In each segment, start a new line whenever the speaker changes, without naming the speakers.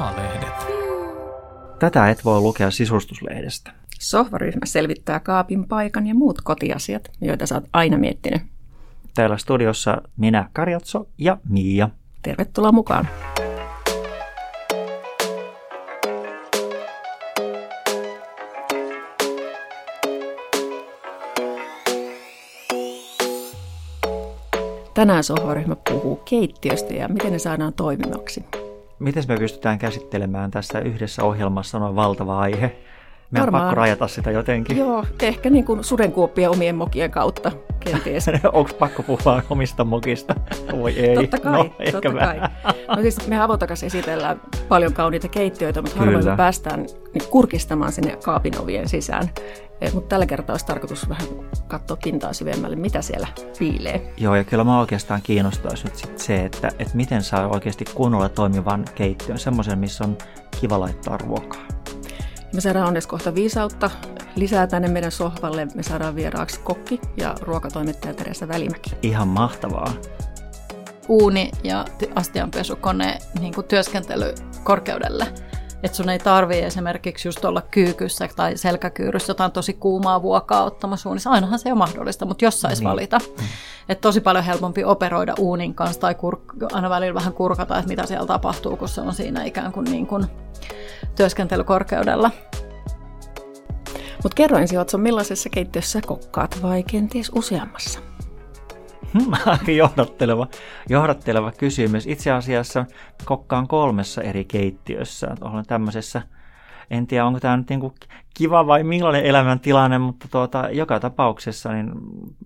Maalehdet.
Tätä et voi lukea sisustuslehdestä.
Sohvaryhmä selvittää kaapin paikan ja muut kotiasiat, joita sä oot aina miettinyt.
Täällä studiossa minä, Karjatso ja Mia.
Tervetuloa mukaan. Tänään sohvaryhmä puhuu keittiöstä ja miten ne saadaan toimivaksi.
Miten me pystytään käsittelemään tässä yhdessä ohjelmassa noin valtava aihe? Meidän
Varmaan.
pakko rajata sitä jotenkin.
Joo, ehkä niin kuin sudenkuoppia omien mokien kautta kenties.
Onko pakko puhua omista mokista? Voi ei.
Totta kai,
no, ehkä
totta
vähän.
kai. No siis me avotakas esitellään paljon kauniita keittiöitä, mutta harvoin me päästään niin kurkistamaan sinne kaapin ovien sisään. Eh, Mutta tällä kertaa olisi tarkoitus vähän katsoa pintaa syvemmälle, mitä siellä piilee.
Joo, ja kyllä mä oikeastaan kiinnostaisi nyt sit se, että, että miten saa oikeasti kunnolla toimivan keittiön, semmoisen, missä on kiva laittaa ruokaa.
Me saadaan onneksi kohta viisautta lisää tänne meidän sohvalle. Me saadaan vieraaksi kokki ja ruokatoimittaja Teresa Välimäki.
Ihan mahtavaa.
uuni ja astianpesukone niin kuin työskentelykorkeudelle. Että sun ei tarvii esimerkiksi just olla kyykyssä tai selkäkyyryssä jotain tosi kuumaa vuokaa ottamassa uunissa. Ainahan se on mahdollista, mutta jos saisi
Niin.
valita. Että tosi paljon helpompi operoida uunin kanssa tai kur- aina välillä vähän kurkata, että mitä siellä tapahtuu, kun se on siinä ikään kuin, niin kuin työskentelykorkeudella.
Mutta kerro ensin, millaisessa keittiössä sä kokkaat vai kenties useammassa?
Aika johdatteleva, johdatteleva kysymys. Itse asiassa kokkaan kolmessa eri keittiössä. Olen tämmöisessä, en tiedä onko tämä nyt niinku kiva vai millainen elämäntilanne, mutta tuota, joka tapauksessa niin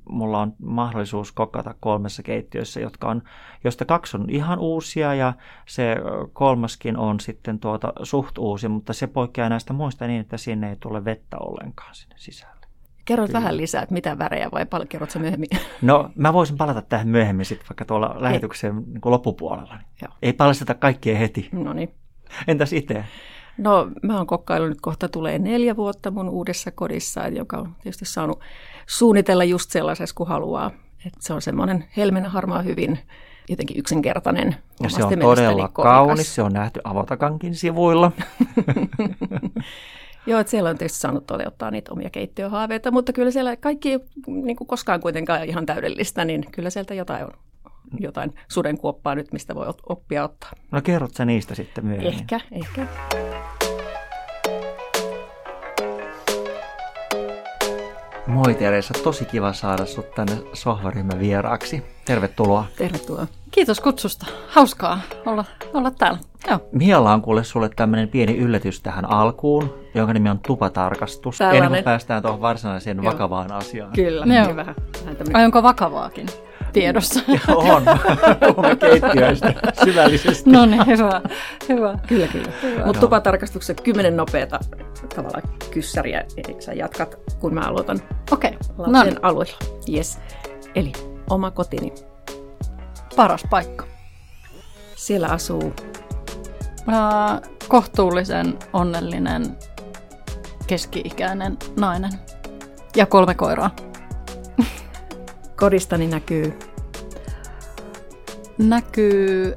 mulla on mahdollisuus kokata kolmessa keittiössä, jotka on, josta kaksi on ihan uusia ja se kolmaskin on sitten tuota suht uusi, mutta se poikkeaa näistä muista niin, että sinne ei tule vettä ollenkaan sinne sisälle.
Kerro vähän lisää, että mitä värejä vai paljon kerrot sä myöhemmin?
No, mä voisin palata tähän myöhemmin sitten vaikka tuolla lähetyksen niin kuin loppupuolella.
Joo.
Ei paljasteta kaikkea heti.
No niin.
Entäs itse?
No mä oon kokkailu nyt kohta tulee neljä vuotta mun uudessa kodissa, joka on tietysti saanut suunnitella just sellaisessa kuin haluaa. Et se on semmoinen helmen harmaa hyvin jotenkin yksinkertainen.
Ja se on todella kaunis. Se on nähty Avotakankin sivuilla.
Joo, että siellä on tietysti saanut toteuttaa niitä omia keittiöhaaveita, mutta kyllä siellä kaikki ei niin kuin koskaan kuitenkaan ihan täydellistä, niin kyllä sieltä jotain on jotain sudenkuoppaa nyt, mistä voi oppia ottaa.
No kerrot sä niistä sitten myöhemmin.
Ehkä, ehkä.
Moi Teresa, tosi kiva saada sut tänne sohvaryhmän vieraaksi. Tervetuloa.
Tervetuloa.
Kiitos kutsusta. Hauskaa olla, olla täällä. Joo.
Mialla on kuule sulle tämmöinen pieni yllätys tähän alkuun, jonka nimi on tupatarkastus. Ennen
Tällainen.
kuin päästään tuohon varsinaiseen
Joo.
vakavaan asiaan.
Kyllä,
Joo.
niin vähän, vähän
Ai onko vakavaakin tiedossa?
on. Puhumme keittiöistä syvällisesti.
no niin, hyvä. hyvä.
Kyllä, kyllä. Mutta tupatarkastuksessa kymmenen nopeata tavallaan kyssäriä, eli sä jatkat, kun mä aloitan
Okei, okay. no niin,
alueella. Yes. Eli oma kotini.
paras paikka.
Siellä asuu
kohtuullisen onnellinen keski-ikäinen nainen ja kolme koiraa.
Kodistani näkyy
Näkyy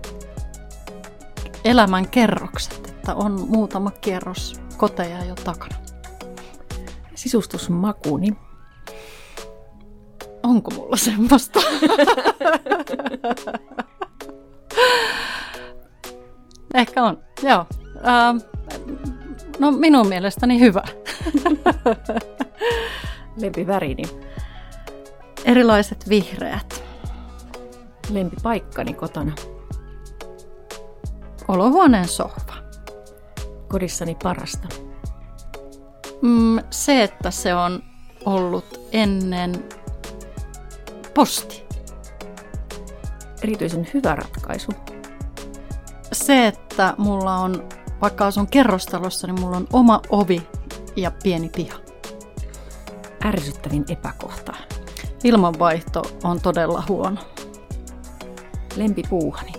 elämän kerrokset, että on muutama kierros koteja jo takana.
sisustusmakuni.
Onko mulla semmoista? Ehkä on, joo. Ähm, no minun mielestäni hyvä.
Lempivärini.
Erilaiset vihreät.
Lempipaikkani kotona.
Olohuoneen sohva.
Kodissani parasta.
Mm, se, että se on ollut ennen posti.
Erityisen hyvä ratkaisu.
Se, että mulla on, vaikka asun kerrostalossa, niin mulla on oma ovi ja pieni piha.
Ärsyttävin epäkohta.
Ilmanvaihto on todella huono
Lempipuuhani.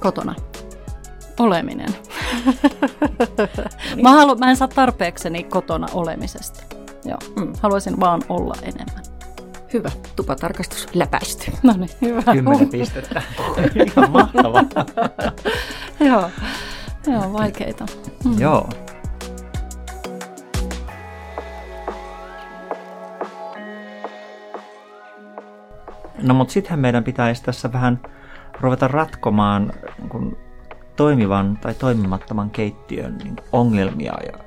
kotona. Oleminen. mä, halu, mä en saa tarpeekseni kotona olemisesta. Joo.
Mm.
Haluaisin vaan olla enemmän.
Hyvä. Tupatarkastus läpäisty.
No niin, hyvä.
Kymmenen pistettä. Ihan mahtavaa.
Joo. vaikeita.
Mm. Joo. No mutta sittenhän meidän pitäisi tässä vähän ruveta ratkomaan kun toimivan tai toimimattoman keittiön niin ongelmia ja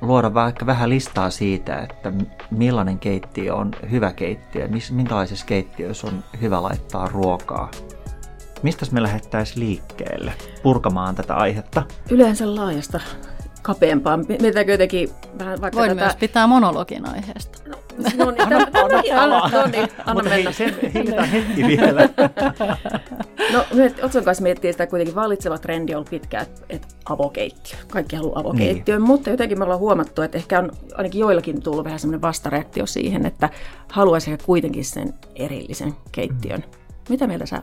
luoda vaikka vähän listaa siitä, että millainen keittiö on hyvä keittiö, minkälaisessa keittiössä on hyvä laittaa ruokaa. Mistä me lähettäisiin liikkeelle purkamaan tätä aihetta?
Yleensä laajasta kapeampaa. Meitä jotenkin vähän vaikka
Voin
tätä...
myös pitää monologin aiheesta.
No, no niin, anna, anna, anna, no niin, anna
Mutta
mennä.
hei, sen hillitään hetki vielä.
No, me Otson kanssa miettii sitä kuitenkin vallitseva trendi on pitkä, että et avokeittiö. Kaikki haluaa avokeittiön, niin. mutta jotenkin me ollaan huomattu, että ehkä on ainakin joillakin tullut vähän semmoinen vastareaktio siihen, että haluaisi ehkä kuitenkin sen erillisen keittiön. Mm. Mitä mieltä sä?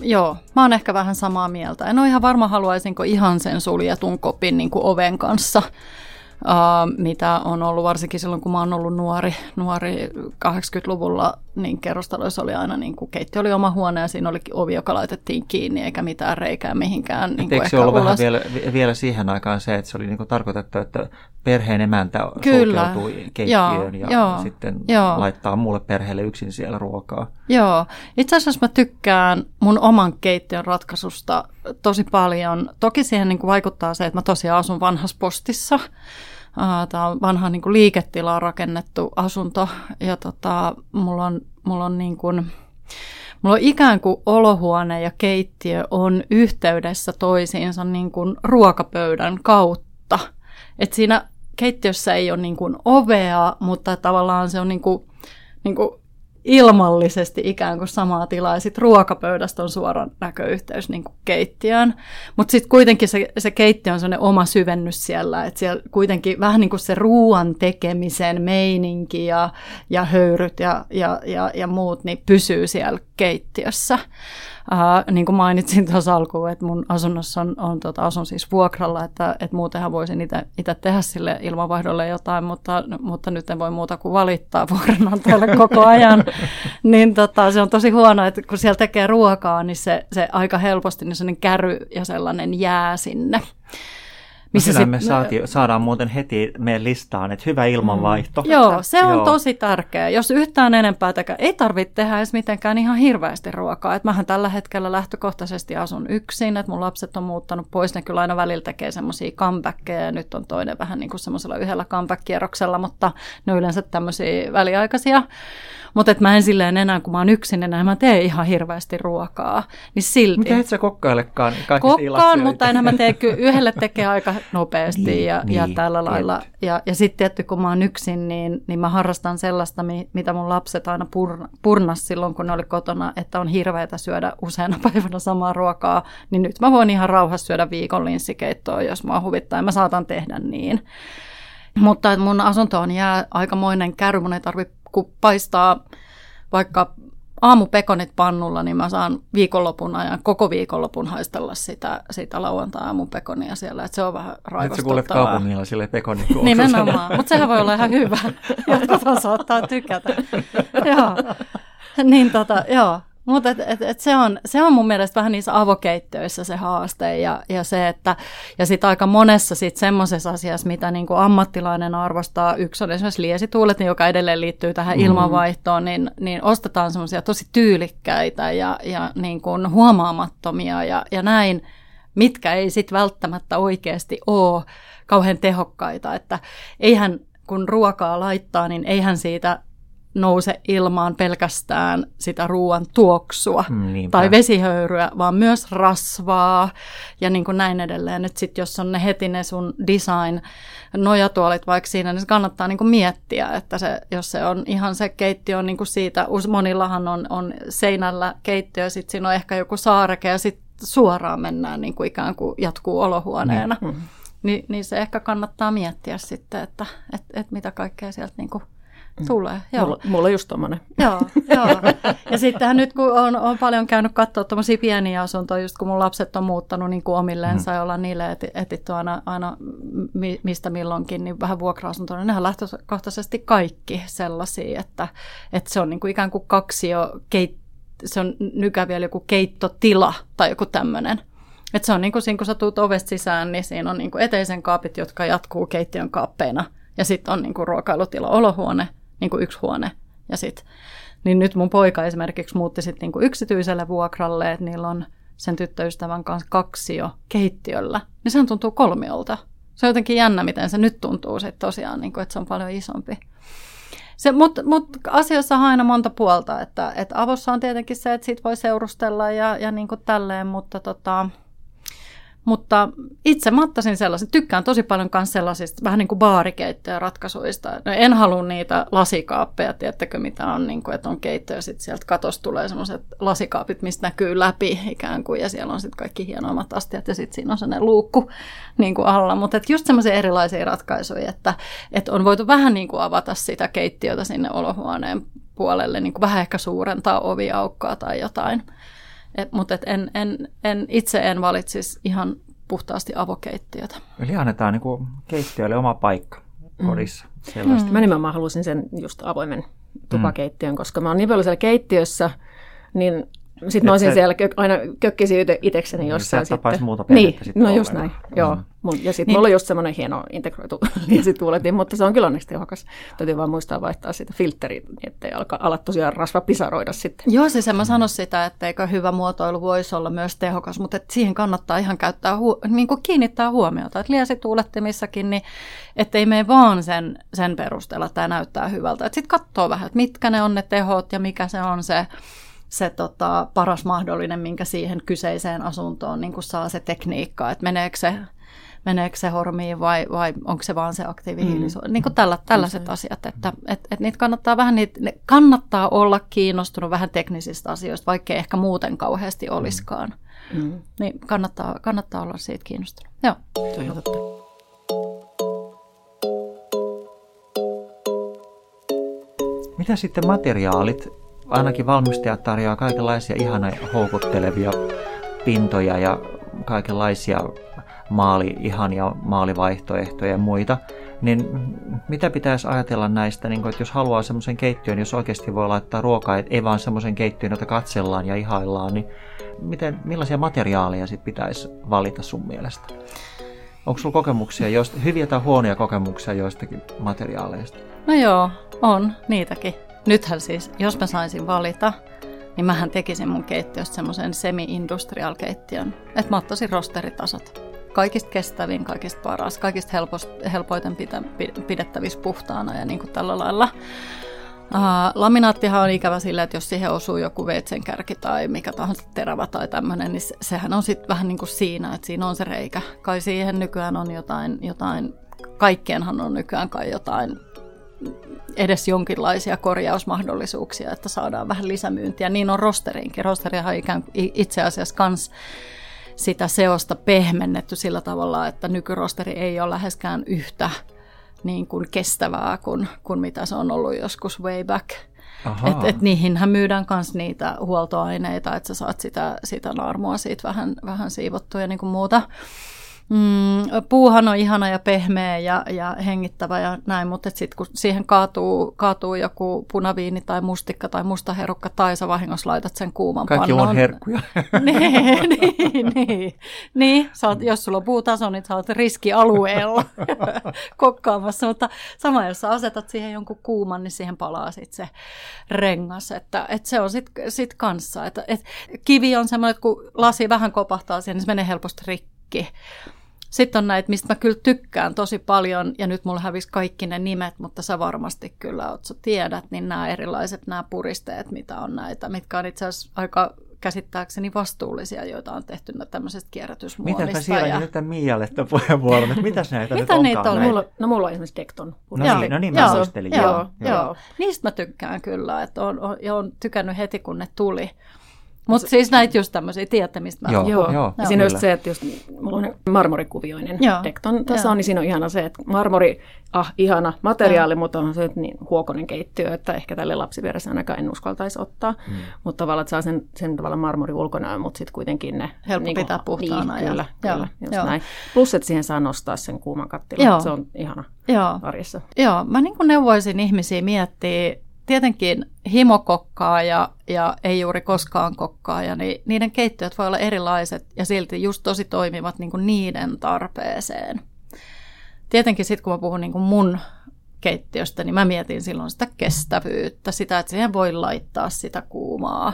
Joo, mä oon ehkä vähän samaa mieltä. En ole ihan varma, haluaisinko ihan sen suljetun kopin niin kuin oven kanssa mitä on ollut varsinkin silloin, kun mä oon ollut nuori, nuori 80-luvulla, niin kerrostaloissa oli aina, niin kuin, keittiö oli oma huone ja siinä oli ovi, joka laitettiin kiinni eikä mitään reikää mihinkään. Niin
Eikö se ollut ulos. vähän vielä, vielä siihen aikaan se, että se oli niin kuin tarkoitettu, että perheen emäntä Kyllä. sulkeutui keittiöön joo, ja joo, sitten joo. laittaa muulle perheelle yksin siellä ruokaa.
Joo, itse asiassa mä tykkään mun oman keittiön ratkaisusta tosi paljon. Toki siihen niin kuin vaikuttaa se, että mä tosiaan asun vanhassa postissa. Tämä on vanha niin kuin liiketilaan rakennettu asunto ja tota, mulla on, mulla on niin kuin, Mulla on ikään kuin olohuone ja keittiö on yhteydessä toisiinsa niin kuin ruokapöydän kautta. Et siinä keittiössä ei ole niin kuin ovea, mutta tavallaan se on niin kuin, niin kuin ilmallisesti ikään kuin samaa tilaa, ja sitten ruokapöydästä on suora näköyhteys niin kuin keittiöön. Mutta sitten kuitenkin se, se keittiö on sellainen oma syvennys siellä, että siellä kuitenkin vähän niin kuin se ruoan tekemisen meininki ja, ja höyryt ja, ja, ja, ja muut niin pysyy siellä keittiössä. Uh, niin kuin mainitsin tuossa alkuun, että mun asunnossa on, on tota, asun siis vuokralla, että, että muutenhan voisin itse tehdä sille ilmanvaihdolle jotain, mutta, mutta nyt en voi muuta kuin valittaa vuokranantajalle koko ajan. niin tota, se on tosi huono, että kun siellä tekee ruokaa, niin se, se aika helposti niin sellainen käry ja sellainen jää sinne.
Missä sit, me saati, saadaan muuten heti meidän listaan, että hyvä ilmanvaihto.
Mm. Joo, se on Joo. tosi tärkeä. Jos yhtään enempää tekee, ei tarvitse tehdä edes mitenkään ihan hirveästi ruokaa. Et mähän tällä hetkellä lähtökohtaisesti asun yksin, että mun lapset on muuttanut pois, ne kyllä aina välillä tekee semmoisia comebackkejä ja nyt on toinen vähän niin kuin semmoisella yhdellä comeback-kierroksella, mutta ne on yleensä tämmöisiä väliaikaisia. Mutta että mä en silleen enää, kun mä oon yksin enää, mä teen ihan hirveästi ruokaa. Niin silti.
Mitä et sä kokkailekaan?
Kokkaan, mutta enhän mä tee, yhdelle tekee aika nopeasti niin, ja, niin, ja tällä lailla. Ja, ja sitten tietty, kun mä oon yksin, niin, niin mä harrastan sellaista, mitä mun lapset aina pur, purnas silloin, kun ne oli kotona, että on hirveätä syödä useana päivänä samaa ruokaa. Niin nyt mä voin ihan rauhassa syödä viikon linssikeittoa, jos mä huvittaa, ja mä saatan tehdä niin. Mutta mun asuntoon jää aikamoinen käry, mun ei tarvitse kun paistaa vaikka aamupekonit pannulla, niin mä saan viikonlopun ajan, koko viikonlopun haistella sitä, sitä lauantai-aamupekonia siellä, että se on vähän raivostuttavaa.
Nyt sä kuulet kaupungilla sille pekonin
Nimenomaan, mutta sehän voi olla ihan hyvä. Jotkut saattaa tykätä. joo. Niin tota, joo. Mutta et, et, et se, on, se on mun mielestä vähän niissä avokeittöissä se haaste ja, ja se, että ja sitten aika monessa sit semmoisessa asiassa, mitä niinku ammattilainen arvostaa, yksi on esimerkiksi liesituulet, joka edelleen liittyy tähän mm. ilmanvaihtoon, niin, niin ostetaan semmoisia tosi tyylikkäitä ja, ja niin kuin huomaamattomia ja, ja näin, mitkä ei sitten välttämättä oikeasti ole kauhean tehokkaita, että eihän kun ruokaa laittaa, niin eihän siitä nouse ilmaan pelkästään sitä ruoan tuoksua Niinpä. tai vesihöyryä, vaan myös rasvaa ja niin kuin näin edelleen. Nyt sitten jos on ne heti ne sun design nojatuolit vaikka siinä, niin se kannattaa niin kuin miettiä, että se, jos se on ihan se keittiö on niin kuin siitä, monillahan on, on seinällä keittiö, sitten siinä on ehkä joku saareke ja sitten suoraan mennään niin kuin ikään kuin jatkuu olohuoneena. Mm. Ni, niin se ehkä kannattaa miettiä sitten, että et, et mitä kaikkea sieltä niin kuin Tulee, joo.
Mulla, mulla on just tommonen.
Joo, joo. Ja sittenhän nyt kun on, on paljon käynyt katsoa tuommoisia pieniä asuntoja, just kun mun lapset on muuttanut niin kuin omilleensa mm. ja ollaan niille eti, etitty aina, aina mistä milloinkin, niin vähän vuokra-asuntoja, niin nehän lähtökohtaisesti kaikki sellaisia, että, että se on niin kuin ikään kuin kaksi jo keit, se on nykä vielä joku keittotila tai joku tämmöinen. Et se on niin kuin siinä, kun sä tuut ovesta sisään, niin siinä on niin kuin eteisen kaapit, jotka jatkuu keittiön kaappeina. Ja sitten on niin kuin ruokailutila, olohuone, niin kuin yksi huone. Ja sit, niin nyt mun poika esimerkiksi muutti sitten niin kuin yksityiselle vuokralle, että niillä on sen tyttöystävän kanssa kaksi jo keittiöllä. Niin sehän tuntuu kolmiolta. Se on jotenkin jännä, miten se nyt tuntuu sitten tosiaan, niin kuin, että se on paljon isompi. Mutta mut asioissa on aina monta puolta, että, että avossa on tietenkin se, että siitä voi seurustella ja, ja niin kuin tälleen, mutta tota, mutta itse mä ottaisin sellaisen, tykkään tosi paljon myös sellaisista vähän niin kuin baarikeittoja-ratkaisuista. No en halua niitä lasikaappeja, tiedättekö mitä on, niin kuin, että on keitto ja sitten sieltä katosta tulee sellaiset lasikaapit, mistä näkyy läpi ikään kuin ja siellä on sitten kaikki hienoimmat astiat ja sitten siinä on sellainen luukku niin kuin alla. Mutta just semmoisia erilaisia ratkaisuja, että, että on voitu vähän niin kuin avata sitä keittiötä sinne olohuoneen puolelle, niin kuin vähän ehkä suurentaa oviaukkoa tai jotain. Et, mutta et en, en, en, itse en valitsisi ihan puhtaasti avokeittiötä.
Eli annetaan niin kuin keittiölle oma paikka mm. kodissa.
Mm. Mä nimenomaan halusin sen just avoimen tupakeittiön, mm. koska mä oon niin paljon siellä keittiössä, niin sitten mä olisin se... siellä kö, aina kökkisin itekseni jossain.
Sä sitten. muuta
niin, sitten no just näin, mm. joo. Ja sitten niin. mulla on just semmoinen hieno integroitu liesituuletin, mutta se on kyllä onneksi tehokas. Täytyy vaan muistaa vaihtaa sitä filtteriä, niin ettei alka, ala tosiaan rasva pisaroida sitten.
Joo, siis en mä sano sitä, etteikö hyvä muotoilu voisi olla myös tehokas, mutta et siihen kannattaa ihan käyttää, hu- niin kuin kiinnittää huomiota. Että liesituulettimissakin, niin ettei mene vaan sen, sen perusteella, että tämä näyttää hyvältä. Sitten katsoo vähän, että mitkä ne on ne tehot ja mikä se on se se tota, paras mahdollinen, minkä siihen kyseiseen asuntoon niin saa se tekniikka, että meneekö se, meneekö se hormiin vai, vai onko se vaan se aktiivihiilisuus. Mm. Niin kuin tällä, tällaiset asiat, että et, et niitä kannattaa vähän, niitä, ne kannattaa olla kiinnostunut vähän teknisistä asioista, vaikka ehkä muuten kauheasti mm. olisikaan. Mm. Niin kannattaa, kannattaa olla siitä kiinnostunut. Joo.
Mitä sitten materiaalit? Ainakin valmistajat tarjoaa kaikenlaisia ihana houkuttelevia pintoja ja kaikenlaisia maali, ihania maalivaihtoehtoja ja muita, niin mitä pitäisi ajatella näistä, niin kun, että jos haluaa semmoisen keittiön, jos oikeasti voi laittaa ruokaa, ei vaan semmoisen keittiön, jota katsellaan ja ihaillaan, niin miten, millaisia materiaaleja sit pitäisi valita sun mielestä? Onko sulla kokemuksia, joista, hyviä tai huonoja kokemuksia joistakin materiaaleista?
No joo, on niitäkin. Nythän siis, jos mä saisin valita, niin mähän tekisin mun keittiöstä semmoisen semi-industrial keittiön. Että mä ottaisin rosteritasot. Kaikista kestävin, kaikista paras, kaikista helpost, helpoiten pitä, pidettävissä puhtaana ja niin kuin tällä lailla. Uh, laminaattihan on ikävä sillä, että jos siihen osuu joku veitsen kärki tai mikä tahansa terävä tai tämmöinen, niin sehän on sitten vähän niin kuin siinä, että siinä on se reikä. Kai siihen nykyään on jotain, jotain kaikkeenhan on nykyään kai jotain edes jonkinlaisia korjausmahdollisuuksia, että saadaan vähän lisämyyntiä. Niin on rosteriinkin. Rosterihan ikään kuin itse asiassa kans sitä seosta pehmennetty sillä tavalla, että nykyrosteri ei ole läheskään yhtä niin kuin kestävää kuin, kuin mitä se on ollut joskus way back. Et, et niihinhän myydään myös niitä huoltoaineita, että sä saat sitä, sitä naarmua siitä vähän, vähän siivottua ja niin kuin muuta. Mm, puuhan on ihana ja pehmeä ja, ja hengittävä ja näin, mutta sitten kun siihen kaatuu, kaatuu joku punaviini tai mustikka tai musta herukka tai sä vahingossa laitat sen kuuman
Kaikki
pannoon.
on herkkuja.
niin, niin, niin. niin sä oot, jos sulla on puutaso, niin sä oot riskialueella kokkaamassa, mutta sama jos sä asetat siihen jonkun kuuman, niin siihen palaa sitten se rengas, että, että se on sitten sit kanssa. Että, että kivi on semmoinen, että kun lasi vähän kopahtaa siihen, niin se menee helposti rikki kaikki. Sitten on näitä, mistä mä kyllä tykkään tosi paljon, ja nyt mulla hävisi kaikki ne nimet, mutta sä varmasti kyllä oot, sä tiedät, niin nämä erilaiset nämä puristeet, mitä on näitä, mitkä on itse asiassa aika käsittääkseni vastuullisia, joita on tehty tämmöisestä kierrätysmuovista.
Miten siellä ja... nyt Mialle tämän puheenvuoron, että mitäs näitä
Mitä
nyt
niitä
on?
Mulla, no mulla on esimerkiksi Dekton.
No niin, no niin, mä joo,
joo, joo, joo. Niistä mä tykkään kyllä, että on, on, ja on tykännyt heti kun ne tuli. Mutta siis näitä just tämmöisiä, tiedätte mistä mä
joo, joo. joo. Ja siinä on just se, että jos mulla on marmorikuvioinen joo. Dekton tässä on, niin siinä on ihana se, että marmori, ah, ihana materiaali, joo. mutta on se että niin huokonen keittiö, että ehkä tälle lapsivieressä ainakaan en uskaltaisi ottaa. Mm. Mutta tavallaan, että saa sen, sen tavalla marmori ulkonäön, mutta sitten kuitenkin ne...
Helppo niin pitää puhtaana.
Niin, kyllä, ja, kyllä, just joo. näin. Plus, että siihen saa nostaa sen kuuman kattilan, se on ihana joo. arjessa.
Joo, mä niin neuvoisin ihmisiä miettiä tietenkin himokokkaa ja, ja ei juuri koskaan kokkaaja, niin niiden keittiöt voi olla erilaiset ja silti just tosi toimivat niin kuin niiden tarpeeseen. Tietenkin sitten kun mä puhun niin kuin mun keittiöstä, niin mä mietin silloin sitä kestävyyttä, sitä, että siihen voi laittaa sitä kuumaa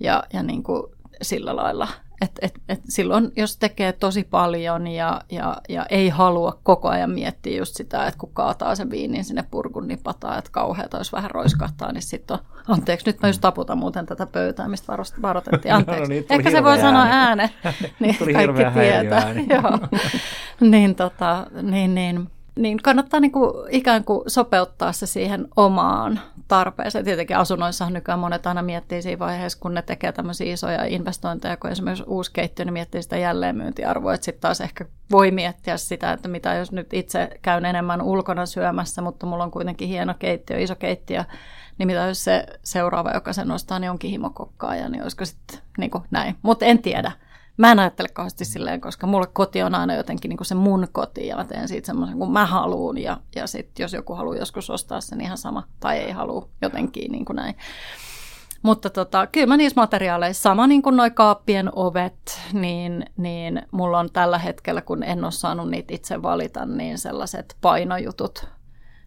ja, ja niin kuin sillä lailla – et, et, et silloin, jos tekee tosi paljon ja, ja, ja ei halua koko ajan miettiä just sitä, että kun kaataa sen viinin sinne purkun nipataan, että kauheata olisi vähän roiskahtaa, niin sitten on, anteeksi, nyt mä just taputan muuten tätä pöytää, mistä varoitettiin, anteeksi. no niin, Ehkä se voi sanoa ääne, niin tuli kaikki tietää. Joo. niin, tota, niin, niin, niin kannattaa niin kuin ikään kuin sopeuttaa se siihen omaan tarpeeseen. Tietenkin asunnoissahan nykyään monet aina miettii siinä vaiheessa, kun ne tekee tämmöisiä isoja investointeja, kun esimerkiksi uusi keittiö, niin miettii sitä jälleenmyyntiarvoa, että sitten taas ehkä voi miettiä sitä, että mitä jos nyt itse käyn enemmän ulkona syömässä, mutta mulla on kuitenkin hieno keittiö, iso keittiö, niin mitä jos se seuraava, joka sen nostaa, niin onkin himokokkaaja, niin olisiko sitten niin näin. Mutta en tiedä. Mä en ajattele kauheasti silleen, koska mulle koti on aina jotenkin niin kuin se mun koti ja mä teen siitä semmoisen kuin mä haluun ja, ja sitten jos joku haluaa joskus ostaa sen ihan sama tai ei halua jotenkin niin kuin näin. Mutta tota, kyllä mä niissä materiaaleissa, sama niin kuin noi kaappien ovet, niin, niin mulla on tällä hetkellä, kun en ole saanut niitä itse valita, niin sellaiset painojutut,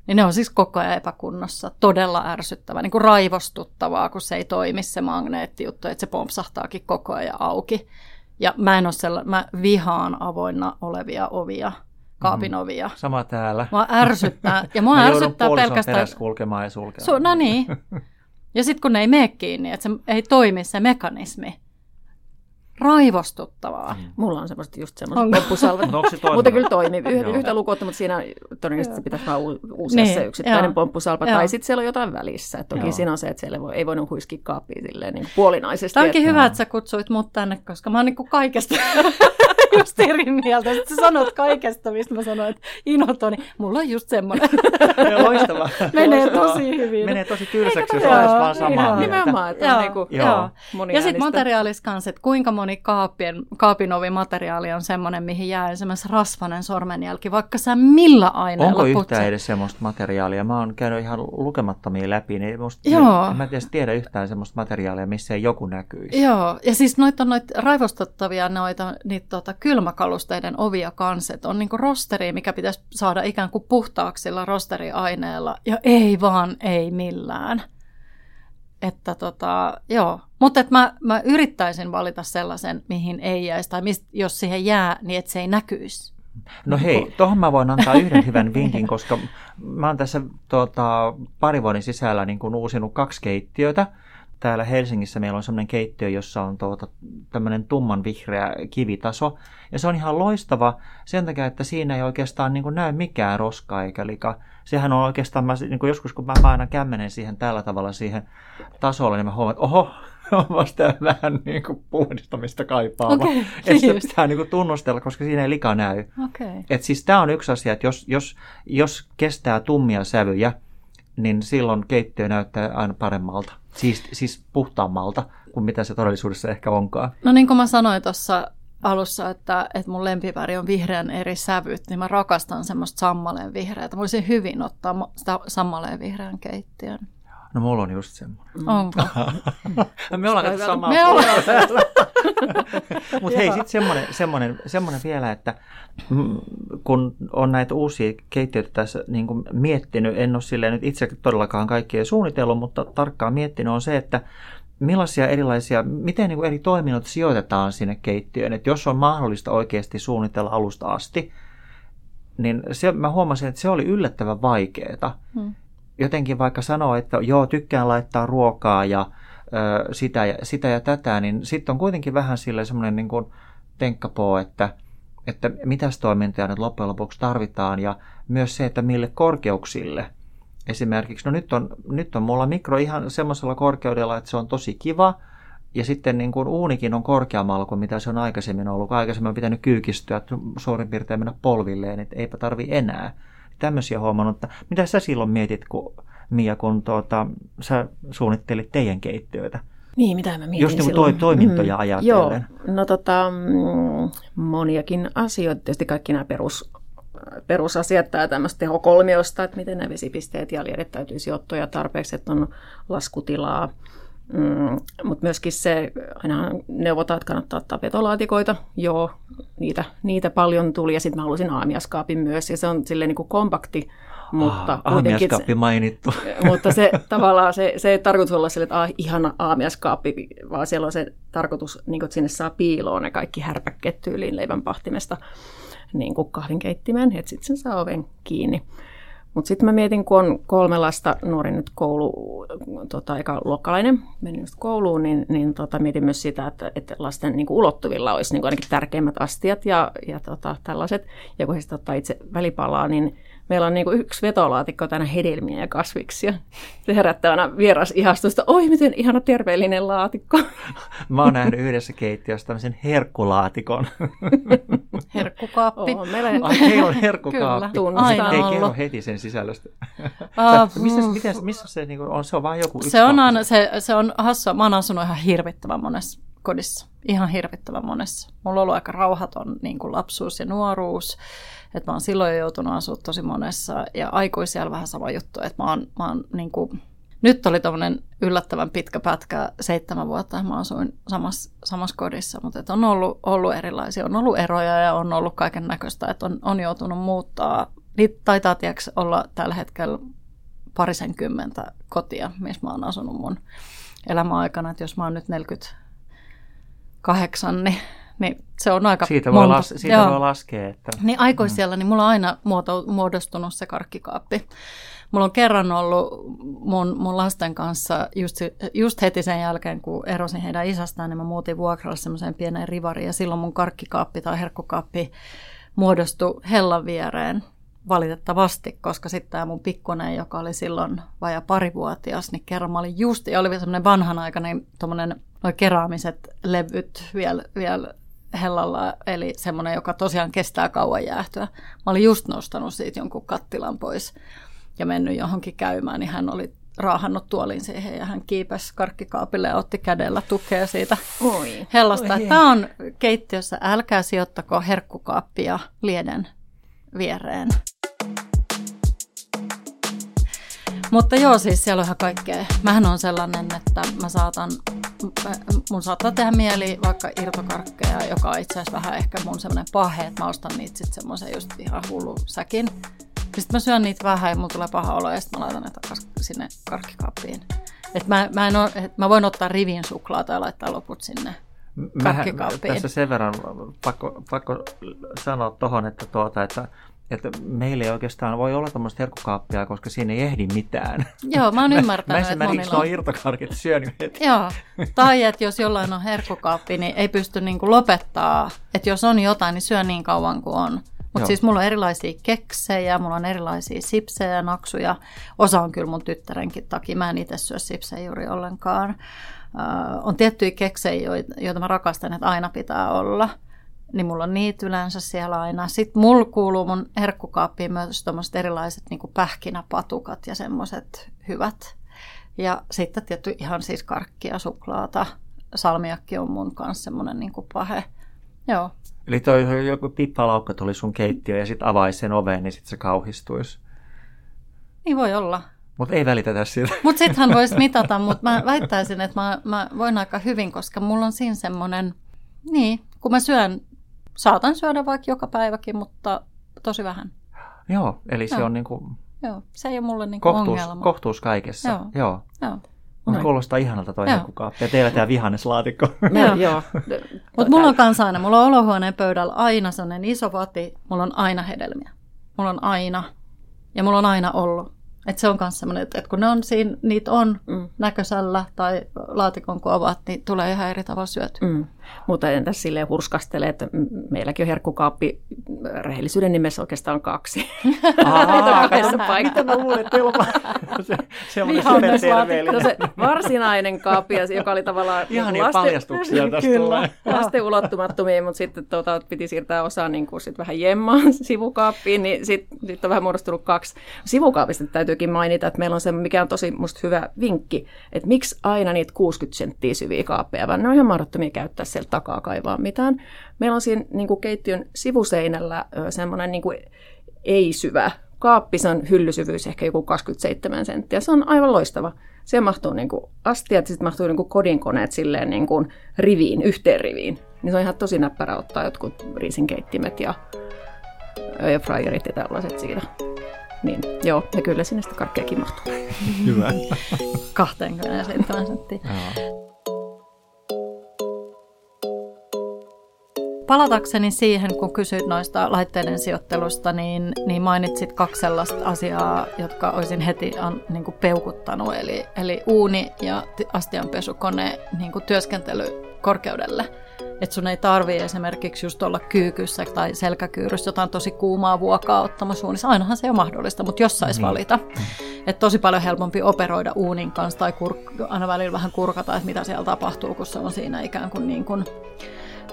niin ne on siis koko ajan epäkunnossa. Todella ärsyttävää, niin kuin raivostuttavaa, kun se ei toimi se magneettijuttu, että se pompsahtaakin koko ajan auki. Ja mä en ole sella, mä vihaan avoinna olevia ovia, kaapin mm. ovia.
Sama täällä.
Mua ärsyttää. Ja mua ärsyttää pelkästään...
kulkemaan ja sulkemaan.
Su- no niin. Ja sitten kun ne ei mene kiinni, että se ei toimi se mekanismi, raivostuttavaa. Mm.
Mulla on semmoiset just semmoiset pomppusalvat. mutta kyllä toimii. Yh, yhtä lukuutta, mutta siinä todennäköisesti pitäisi vaan uusia niin, se yksittäinen joo. pomppusalva. Joo. Tai sitten siellä on jotain välissä. Et toki joo. siinä on se, että siellä voi, ei voinut huiskia kaappiin silleen niin puolinaisesti.
Tämä onkin että... hyvä, että sä kutsuit mut tänne, koska mä oon niin kuin kaikesta just eri mieltä. Sitten sä sanot kaikesta, mistä mä sanoin, että inhoton, niin mulla on just semmoinen.
Loistava.
Menee tosi hyvin.
Menee tosi tylsäksi, jos olisi vaan samaa mieltä.
Nimenomaan, että on niinku, joo.
Joo. Ja sitten materiaalissa kanssa, että kuinka moni kaapien, kaapin ovi materiaali on semmoinen, mihin jää esimerkiksi rasvanen sormenjälki, vaikka sä millä aineella
Onko yhtään putset? edes semmoista materiaalia? Mä oon käynyt ihan lukemattomia läpi, niin musta, joo. mä en tiedä yhtään semmoista materiaalia, missä ei joku näkyisi.
Joo, ja siis noita on noita raivostuttavia noita, niitä tota, kylmäkalusteiden ovia kanset on niin rosteri, mikä pitäisi saada ikään kuin puhtaaksi sillä rosteriaineella, ja ei vaan, ei millään. Että tota, joo. Mutta että mä, mä yrittäisin valita sellaisen, mihin ei jäisi, tai mist, jos siihen jää, niin että se ei näkyisi.
No hei, tuohon mä voin antaa yhden hyvän vinkin, koska mä oon tässä tota, pari vuoden sisällä niin kuin uusinut kaksi keittiötä täällä Helsingissä meillä on semmoinen keittiö, jossa on tuota, tämmöinen tumman vihreä kivitaso. Ja se on ihan loistava sen takia, että siinä ei oikeastaan niin kuin näy mikään roska eikä lika. Sehän on oikeastaan, mä, niin kuin joskus kun mä painan kämmenen siihen tällä tavalla siihen tasolle, niin mä huomaan, että oho, on vasta vähän niin kuin puhdistamista kaipaava. Okay, että sitä pitää niin kuin tunnustella, koska siinä ei lika näy.
Okay.
Et siis tämä on yksi asia, että jos, jos, jos kestää tummia sävyjä, niin silloin keittiö näyttää aina paremmalta. Siis, siis puhtaammalta kuin mitä se todellisuudessa ehkä onkaan.
No niin kuin mä sanoin tuossa alussa, että, että mun lempiväri on vihreän eri sävyt, niin mä rakastan semmoista sammaleen vihreää. Mä voisin hyvin ottaa sitä sammaleen vihreän keittiön.
No mulla on just semmoinen.
Mm. Onko?
Me ollaan katsotaan samaa
Me ollaan.
Mutta hei, sitten semmoinen, semmoinen, semmoinen vielä, että kun on näitä uusia keittiöitä tässä niin kuin miettinyt, en ole silleen nyt itse todellakaan kaikkia suunnitellut, mutta tarkkaan miettinyt on se, että millaisia erilaisia, miten niin kuin eri toiminnot sijoitetaan sinne keittiöön. Että jos on mahdollista oikeasti suunnitella alusta asti, niin se, mä huomasin, että se oli yllättävän vaikeaa. Hmm jotenkin vaikka sanoo, että joo, tykkään laittaa ruokaa ja ö, sitä, ja, sitä ja tätä, niin sitten on kuitenkin vähän sille semmoinen niin kuin tenkkapoo, että, että mitäs toimintoja nyt loppujen lopuksi tarvitaan ja myös se, että mille korkeuksille. Esimerkiksi, no nyt on, nyt on mulla mikro ihan semmoisella korkeudella, että se on tosi kiva, ja sitten niin kuin uunikin on korkeammalla kuin mitä se on aikaisemmin ollut. Aikaisemmin on pitänyt kyykistyä suurin piirtein mennä polvilleen, että eipä tarvi enää tämmöisiä huomannut. Että mitä sä silloin mietit, kun, Mia, kun tuota, sä suunnittelit teidän keittiöitä?
Niin, mitä mä mietin
Just niin toi, toimintoja mm, ajatellen.
Joo, no tota, mm, moniakin asioita, tietysti kaikki nämä perus perusasiat tämä tämmöistä tehokolmiosta, että miten nämä vesipisteet ja liedet täytyy sijoittua ja tarpeeksi, että on laskutilaa. Mm, mutta myöskin se, aina neuvotaan, että kannattaa ottaa vetolaatikoita. Joo, niitä, niitä paljon tuli. Ja sitten mä halusin aamiaskaapin myös. Ja se on silleen niin kuin kompakti, mutta
ah, aamiaskaappi mainittu.
Mutta se tavallaan, se, se ei tarkoitus olla sille, että ah, ihana aamiaskaappi, vaan siellä on se tarkoitus, niin kuin, että sinne saa piiloon ne kaikki härpäkkeet tyyliin leivän pahtimesta niin kuin kahvinkeittimen, että sitten sen saa oven kiinni. Mutta sitten mä mietin, kun on kolme lasta, nuori nyt koulu, tota, eka luokkalainen, meni just kouluun, niin, niin tota, mietin myös sitä, että, että lasten niin ulottuvilla olisi niin ainakin tärkeimmät astiat ja, ja tota, tällaiset. Ja kun he sitten ottaa itse välipalaa, niin meillä on niin kuin yksi vetolaatikko tänä hedelmiä ja kasviksia. Se herättää aina vieras ihastusta. Oi, miten ihana terveellinen laatikko.
Mä oon nähnyt yhdessä keittiössä tämmöisen herkkulaatikon.
Herkkukaappi. Oh,
meillä... Ai, on herkkukaappi.
Kyllä, aina
Ei kerro heti sen sisällöstä. Uh, missä, miten, missä se niin on? Se on vaan joku
Se on, aina, se, se on hassua. Mä oon asunut ihan hirvittävän monessa kodissa. Ihan hirvittävän monessa. Mulla on ollut aika rauhaton niin kuin lapsuus ja nuoruus. Että mä oon silloin jo joutunut asua tosi monessa. Ja aikuisia vähän sama juttu. Että mä oon, mä oon niin kuin, nyt oli tämmöinen yllättävän pitkä pätkä, seitsemän vuotta mä asuin samassa, samassa kodissa, mutta et on ollut, ollut erilaisia, on ollut eroja ja on ollut kaiken näköistä, että on, on joutunut muuttaa. Niitä taitaa tiiäks, olla tällä hetkellä parisenkymmentä kotia, missä mä oon asunut mun elämäaikana, että jos mä oon nyt 48, niin niin se on aika
Siitä voi, monta. Las, siitä voi laskea. Että...
Niin aikuisella, mm. niin mulla on aina muodostunut se karkkikaappi. Mulla on kerran ollut mun, mun lasten kanssa just, just heti sen jälkeen, kun erosin heidän isästään, niin mä muutin vuokralle semmoiseen pieneen rivariin ja silloin mun karkkikaappi tai herkkukaappi muodostui hellan viereen valitettavasti, koska sitten tämä mun pikkunen, joka oli silloin vajaa parivuotias, niin kerran mä olin just, ja oli semmoinen vanhanaikainen tuommoinen noin keraamiset levyt vielä, vielä hellalla, eli semmoinen, joka tosiaan kestää kauan jäähtyä. Mä olin just nostanut siitä jonkun kattilan pois ja mennyt johonkin käymään, niin hän oli raahannut tuolin siihen ja hän kiipesi karkkikaapille ja otti kädellä tukea siitä Oi. hellasta. Oi. Tämä on keittiössä, älkää sijoittako herkkukaappia lieden viereen. Mutta joo, siis siellä on ihan kaikkea. Mähän on sellainen, että mä saatan, mun saattaa tehdä mieli vaikka irtokarkkeja, joka on itse asiassa vähän ehkä mun semmoinen pahe, että mä ostan niitä sitten semmoisen just ihan hullu säkin. Sitten mä syön niitä vähän ja mulla tulee paha olo ja sitten mä laitan ne takaisin sinne karkkikaappiin. Et mä, mä, en ole, et mä voin ottaa rivin suklaata ja laittaa loput sinne karkkikaappiin.
Tässä sen verran pakko, pakko sanoa tuohon, että, tuota, että että meillä ei oikeastaan voi olla tämmöistä herkkukaappia, koska siinä ei ehdi mitään.
Joo, mä oon ymmärtänyt,
mä, mä että monilla... irtokarkit syönyt heti.
Joo, tai että jos jollain on herkkukaappi, niin ei pysty niinku lopettaa. Että jos on jotain, niin syö niin kauan kuin on. Mutta siis mulla on erilaisia keksejä, mulla on erilaisia sipsejä, naksuja. Osa on kyllä mun tyttärenkin takia. Mä en itse syö sipsejä juuri ollenkaan. Uh, on tiettyjä keksejä, joita mä rakastan, että aina pitää olla – niin mulla on niitä yleensä siellä aina. Sitten mulla kuuluu mun herkkukaappiin myös tuommoiset erilaiset niin pähkinäpatukat ja semmoiset hyvät. Ja sitten tietty ihan siis karkkia, suklaata. Salmiakki on mun kanssa semmoinen niin pahe. Joo.
Eli toi joku pippalaukka tuli sun keittiö ja sitten avaisi sen oven, niin sitten se kauhistuisi.
Niin voi olla.
Mutta ei välitetä siitä.
Mutta sittenhän voisi mitata, mutta mä väittäisin, että mä, mä voin aika hyvin, koska mulla on siinä semmoinen, niin, kun mä syön saatan syödä vaikka joka päiväkin, mutta tosi vähän.
Joo, eli Joo. se on niin kuin...
Joo, se ei ole mulle niin kohtuus, ongelma.
Kohtuus kaikessa. Joo. Joo. Joo. Mutta kuulostaa ihanalta toi herkkukaappi. Ja teillä tämä vihanneslaatikko. Joo.
Joo. Mutta mulla on kanssa aina, mulla on olohuoneen pöydällä aina sellainen iso vati. Mulla on aina hedelmiä. Mulla on aina. Ja mulla on aina ollut. Et se on myös semmoinen, että kun ne on siinä, niitä on mm. näköisellä tai laatikon kun avaat, niin tulee ihan eri tavalla syöty. Mm.
Mutta entäs silleen hurskastele, että meilläkin on herkkukaappi rehellisyyden nimessä oikeastaan kaksi.
Aa, kahdessa paikassa. Mä luulen, että teillä on se,
no se varsinainen kaappi, joka oli tavallaan...
Ihan niin lasten, paljastuksia tästä kyllä, tulee.
lasten ulottumattomiin, mutta sitten tuota, piti siirtää osa niin kuin sit vähän jemmaan sivukaappiin, niin sitten sit on vähän muodostunut kaksi. Sivukaapista täytyykin mainita, että meillä on se, mikä on tosi musta hyvä vinkki, että miksi aina niitä 60 senttiä syviä kaappeja, vaan ne on ihan mahdottomia käyttää sieltä takaa kaivaa mitään. Meillä on siinä niin kuin keittiön sivuseinällä semmoinen niin kuin ei syvä kaappi, se on hyllysyvyys ehkä joku 27 senttiä. Se on aivan loistava. Se mahtuu niin kuin astiat, sitten mahtuu niin kuin kodinkoneet silleen niin kuin riviin, yhteen riviin. Niin se on ihan tosi näppärä ottaa jotkut riisinkeittimet ja airfryerit ja tällaiset siitä. Niin, joo, ja kyllä sinne sitä karkkeakin mahtuu.
Hyvä.
27 senttiä. Palatakseni siihen, kun kysyit noista laitteiden sijoittelusta, niin, niin mainitsit kaksi sellaista asiaa, jotka olisin heti an, niin kuin peukuttanut, eli, eli uuni ja astianpesukone niin kuin työskentelykorkeudelle. Että sun ei tarvi esimerkiksi just olla kyykyssä tai selkäkyyryssä jotain tosi kuumaa vuokaa ottamassa uunissa. Ainahan se on mahdollista, mutta jos saisi niin. valita. Että tosi paljon helpompi operoida uunin kanssa tai kur- aina välillä vähän kurkata, että mitä siellä tapahtuu, kun se on siinä ikään kuin, niin kuin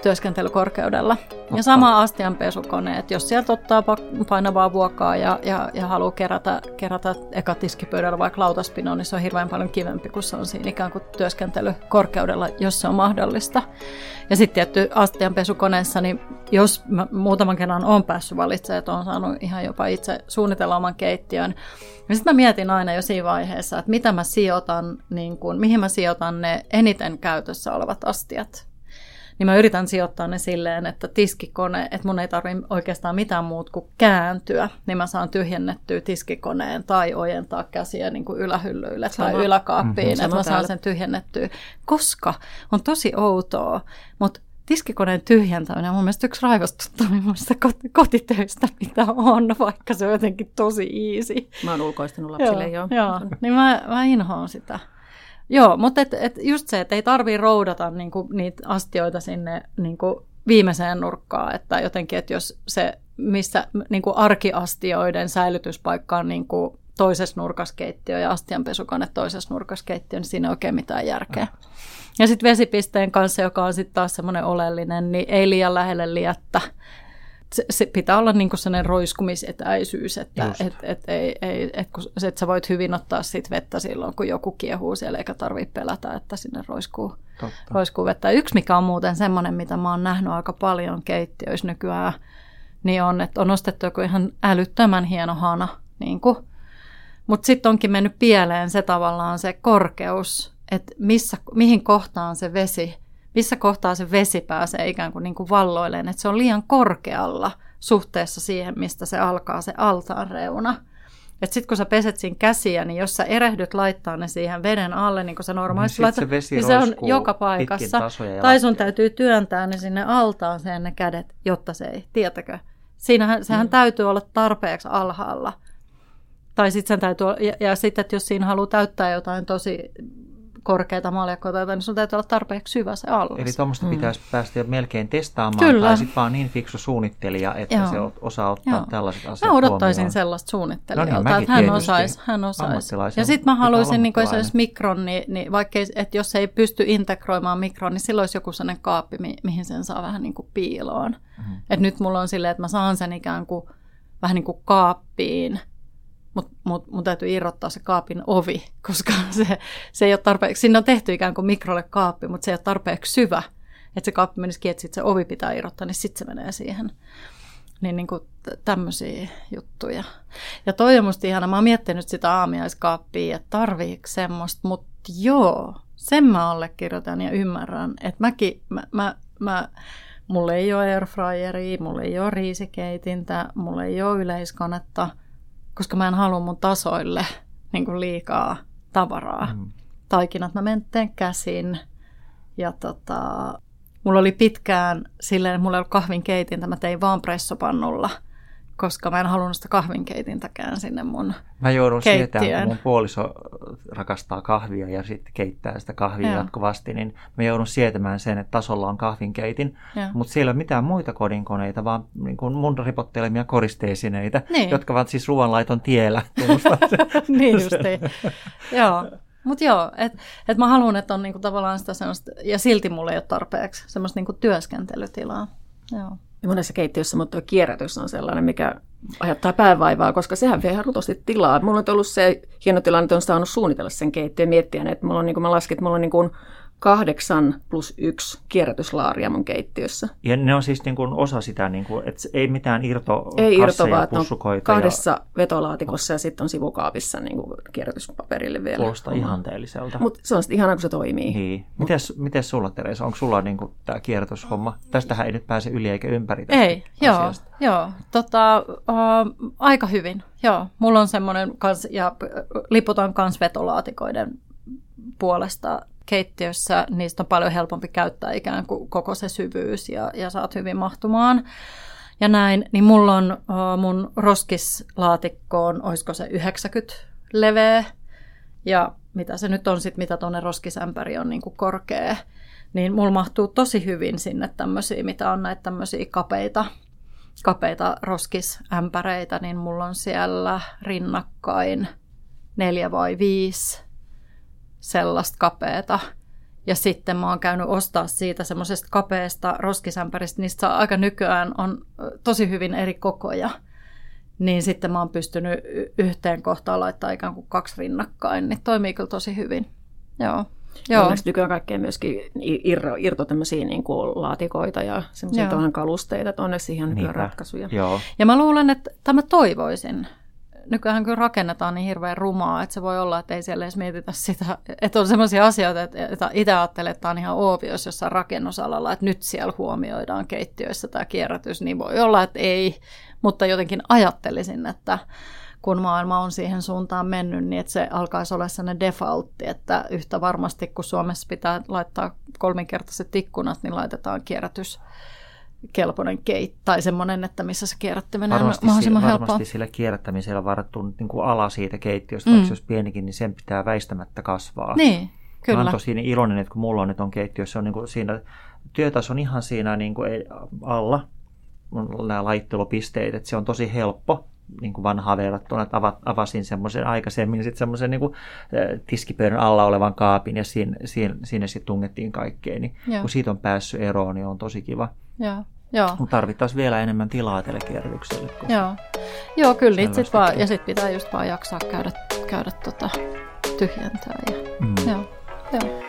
työskentelykorkeudella. Ja sama astianpesukone, että jos sieltä ottaa painavaa vuokaa ja, ja, ja haluaa kerätä, kerätä eka tiskipöydällä vaikka lautaspinoon, niin se on hirveän paljon kivempi, kun se on siinä ikään kuin työskentelykorkeudella, jos se on mahdollista. Ja sitten tietty astianpesukoneessa, niin jos mä muutaman kerran on päässyt valitsemaan, että on saanut ihan jopa itse suunnitella oman keittiön, ja sitten mä mietin aina jo siinä vaiheessa, että mitä mä sijoitan, niin kun, mihin mä sijoitan ne eniten käytössä olevat astiat niin mä yritän sijoittaa ne silleen, että tiskikone, että mun ei tarvitse oikeastaan mitään muut kuin kääntyä, niin mä saan tyhjennettyä tiskikoneen tai ojentaa käsiä niin kuin ylähyllyille Sama. tai yläkaappiin, mm-hmm. että mä saan sen tyhjennettyä, koska on tosi outoa, mutta tiskikoneen tyhjentäminen on mun mielestä yksi raivostuttavimmista kotitöistä, mitä on, vaikka se on jotenkin tosi easy.
Mä oon ulkoistanut lapsille
joo. Joo, joo. niin mä, mä inhoan sitä. Joo, mutta et, et just se, että ei tarvii roudata niinku niitä astioita sinne niinku viimeiseen nurkkaan, että jotenkin, että jos se, missä niinku arkiastioiden säilytyspaikka on niinku toisessa nurkaskeittiö ja astianpesukone toisessa nurkaskeittiö, niin siinä ei oikein mitään järkeä. Ja sitten vesipisteen kanssa, joka on sitten taas semmoinen oleellinen, niin ei liian lähelle liettä se, se pitää olla niin sellainen roiskumisetäisyys, että et, et, ei, ei, et, kun, et sä voit hyvin ottaa sit vettä silloin, kun joku kiehuu siellä, eikä tarvitse pelätä, että sinne roiskuu, roiskuu vettä. Yksi, mikä on muuten semmoinen, mitä mä oon nähnyt aika paljon keittiöissä nykyään, niin on, että on ostettu joku ihan älyttömän hieno hana, niin mutta sitten onkin mennyt pieleen se tavallaan se korkeus, että missä, mihin kohtaan se vesi missä kohtaa se vesi pääsee ikään kuin, niin kuin valloilleen, että se on liian korkealla suhteessa siihen, mistä se alkaa se altaan reuna. Että sitten kun sä peset siinä käsiä, niin jos sä erehdyt laittaa ne siihen veden alle, niin kuin sä normaalisti
niin laitat, se, vesi
niin se on joka paikassa. Tai sun täytyy työntää ne sinne altaaseen ne kädet, jotta se ei, tietäkö? Siinähän, sehän mm. täytyy olla tarpeeksi alhaalla. Tai sitten sen täytyy, ja, ja sitten, että jos siinä haluaa täyttää jotain tosi korkeita maljakkoita, niin sun täytyy olla tarpeeksi syvä se allas.
Eli tuommoista mm. pitäisi päästä jo melkein testaamaan, Kyllä. tai sitten vaan niin fiksu suunnittelija, että Joo. se osaa ottaa Joo. tällaiset asiat
Mä odottaisin huomioon. sellaista suunnittelijalta, no niin, että hän osaisi. Hän osaisi. Ja sitten mä haluaisin, niin kuin jos mikron, niin, niin vaikka että jos ei pysty integroimaan mikron, niin silloin olisi joku sellainen kaappi, mi- mihin sen saa vähän niin kuin piiloon. Mm-hmm. Et nyt mulla on silleen, että mä saan sen ikään kuin vähän niin kuin kaappiin, mutta mut, mun täytyy irrottaa se kaapin ovi, koska se, se ei ole tarpeeksi, sinne on tehty ikään kuin mikrolle kaappi, mutta se ei ole tarpeeksi syvä, että se kaappi menisi kiinni, että se ovi pitää irrottaa, niin sitten se menee siihen. Niin, niin kuin tämmöisiä juttuja. Ja toi on musta ihana, mä oon miettinyt sitä aamiaiskaappia, että tarviiko semmoista, mutta joo, sen mä allekirjoitan ja ymmärrän, että mäkin, mä, mä, mä mulla ei ole airfryeria, mulla ei ole riisikeitintä, mulla ei ole yleiskonetta – koska mä en halua mun tasoille niin kuin liikaa tavaraa. Mm. Taikinat mä menteen käsin ja tota, mulla oli pitkään silleen, että mulla ei ollut kahvinkeitintä, mä tein vaan pressopannulla – koska mä en halunnut sitä kahvinkeitintäkään sinne mun
Mä joudun sietään, kun mun puoliso rakastaa kahvia ja sitten keittää sitä kahvia ja. jatkuvasti, niin mä joudun sietämään sen, että tasolla on kahvinkeitin, mutta siellä ei ole mitään muita kodinkoneita, vaan niin kuin mun ripottelemia koristeesineitä, niin. jotka ovat siis ruoanlaiton tiellä.
niin justiin, joo. Mutta joo, että et mä haluan, että on niinku tavallaan sitä semmoista, ja silti mulla ei ole tarpeeksi semmoista niinku työskentelytilaa. Joo.
Ja monessa keittiössä mutta kierrätys on sellainen, mikä aiheuttaa päävaivaa, koska sehän vie rutosti tilaa. Mulla on ollut se hieno tilanne, että on saanut suunnitella sen keittiön miettiä, että mulla on, niin kuin mä laskin, että mulla on niin kuin kahdeksan plus yksi kierrätyslaaria mun keittiössä.
Ja ne on siis niin kuin osa sitä, niin kuin, että ei mitään irto
Ei irto, vaan on
pussukoita.
kahdessa ja... vetolaatikossa ja sitten on sivukaapissa niin kuin kierrätyspaperille vielä.
Kuulostaa ihanteelliselta.
Mutta se on sitten ihanaa, kun se toimii.
Niin. Mites, mites sulla, Teresa? Onko sulla niin kuin, tämä kierrätyshomma? Tästähän ei nyt pääse yli eikä ympäri tästä
Ei, joo, joo. Tota, uh, aika hyvin. Joo, mulla on semmoinen, kans, ja liputan kans vetolaatikoiden puolesta keittiössä, niistä on paljon helpompi käyttää ikään kuin koko se syvyys ja, ja saat hyvin mahtumaan. Ja näin, niin mulla on mun roskislaatikkoon, olisiko se 90 leveä, ja mitä se nyt on sitten, mitä tuonne roskisämpäri on niin kuin korkea, niin mulla mahtuu tosi hyvin sinne tämmöisiä, mitä on näitä tämmöisiä kapeita, kapeita roskisämpäreitä, niin mulla on siellä rinnakkain neljä vai viisi sellaista kapeeta. Ja sitten mä oon käynyt ostaa siitä semmoisesta kapeasta roskisämpäristä, niistä saa aika nykyään on tosi hyvin eri kokoja. Niin sitten mä oon pystynyt yhteen kohtaan laittaa ikään kuin kaksi rinnakkain, niin toimii kyllä tosi hyvin. Joo.
Joo. Onneksi nykyään kaikkea myöskin irro, irto tämmöisiä niin kuin laatikoita ja semmoisia kalusteita, että onneksi ihan nykyään ratkaisuja.
Joo.
Ja mä luulen, että tämä toivoisin, nykyään kyllä rakennetaan niin hirveän rumaa, että se voi olla, että ei siellä edes mietitä sitä, että on sellaisia asioita, että itse ajattelen, että tämä on ihan obvious jossain rakennusalalla, että nyt siellä huomioidaan keittiöissä tämä kierrätys, niin voi olla, että ei, mutta jotenkin ajattelisin, että kun maailma on siihen suuntaan mennyt, niin että se alkaisi olla sellainen defaultti, että yhtä varmasti kun Suomessa pitää laittaa kolminkertaiset ikkunat, niin laitetaan kierrätys kelpoinen keit, tai semmoinen, että missä se kierrättäminen
varmasti
on mahdollisimman
sillä,
helppoa.
Varmasti sillä kierrättämisellä varattu niin kuin ala siitä keittiöstä, mm. vaikka jos pienikin, niin sen pitää väistämättä kasvaa.
Niin, kyllä.
Mä olen tosi iloinen, että kun mulla on nyt on keittiössä, on niin kuin siinä, työtaso on ihan siinä niin kuin alla, nämä laittelupisteet, että se on tosi helppo niin kuin vanhaa verrattuna, että avasin semmoisen aikaisemmin sitten semmoisen niin kuin, tiskipöydän alla olevan kaapin ja siinä, siinä, siinä sitten tungettiin kaikkea. Niin Joo. kun siitä on päässyt eroon, niin on tosi kiva.
Joo. Joo.
Mutta tarvittaisiin vielä enemmän tilaa tälle kierrätykselle.
Joo. Joo, kyllä niitä sit vaan, ja sitten pitää just vaan jaksaa käydä, käydä tota, tyhjentää. Ja, mm. Joo. Joo.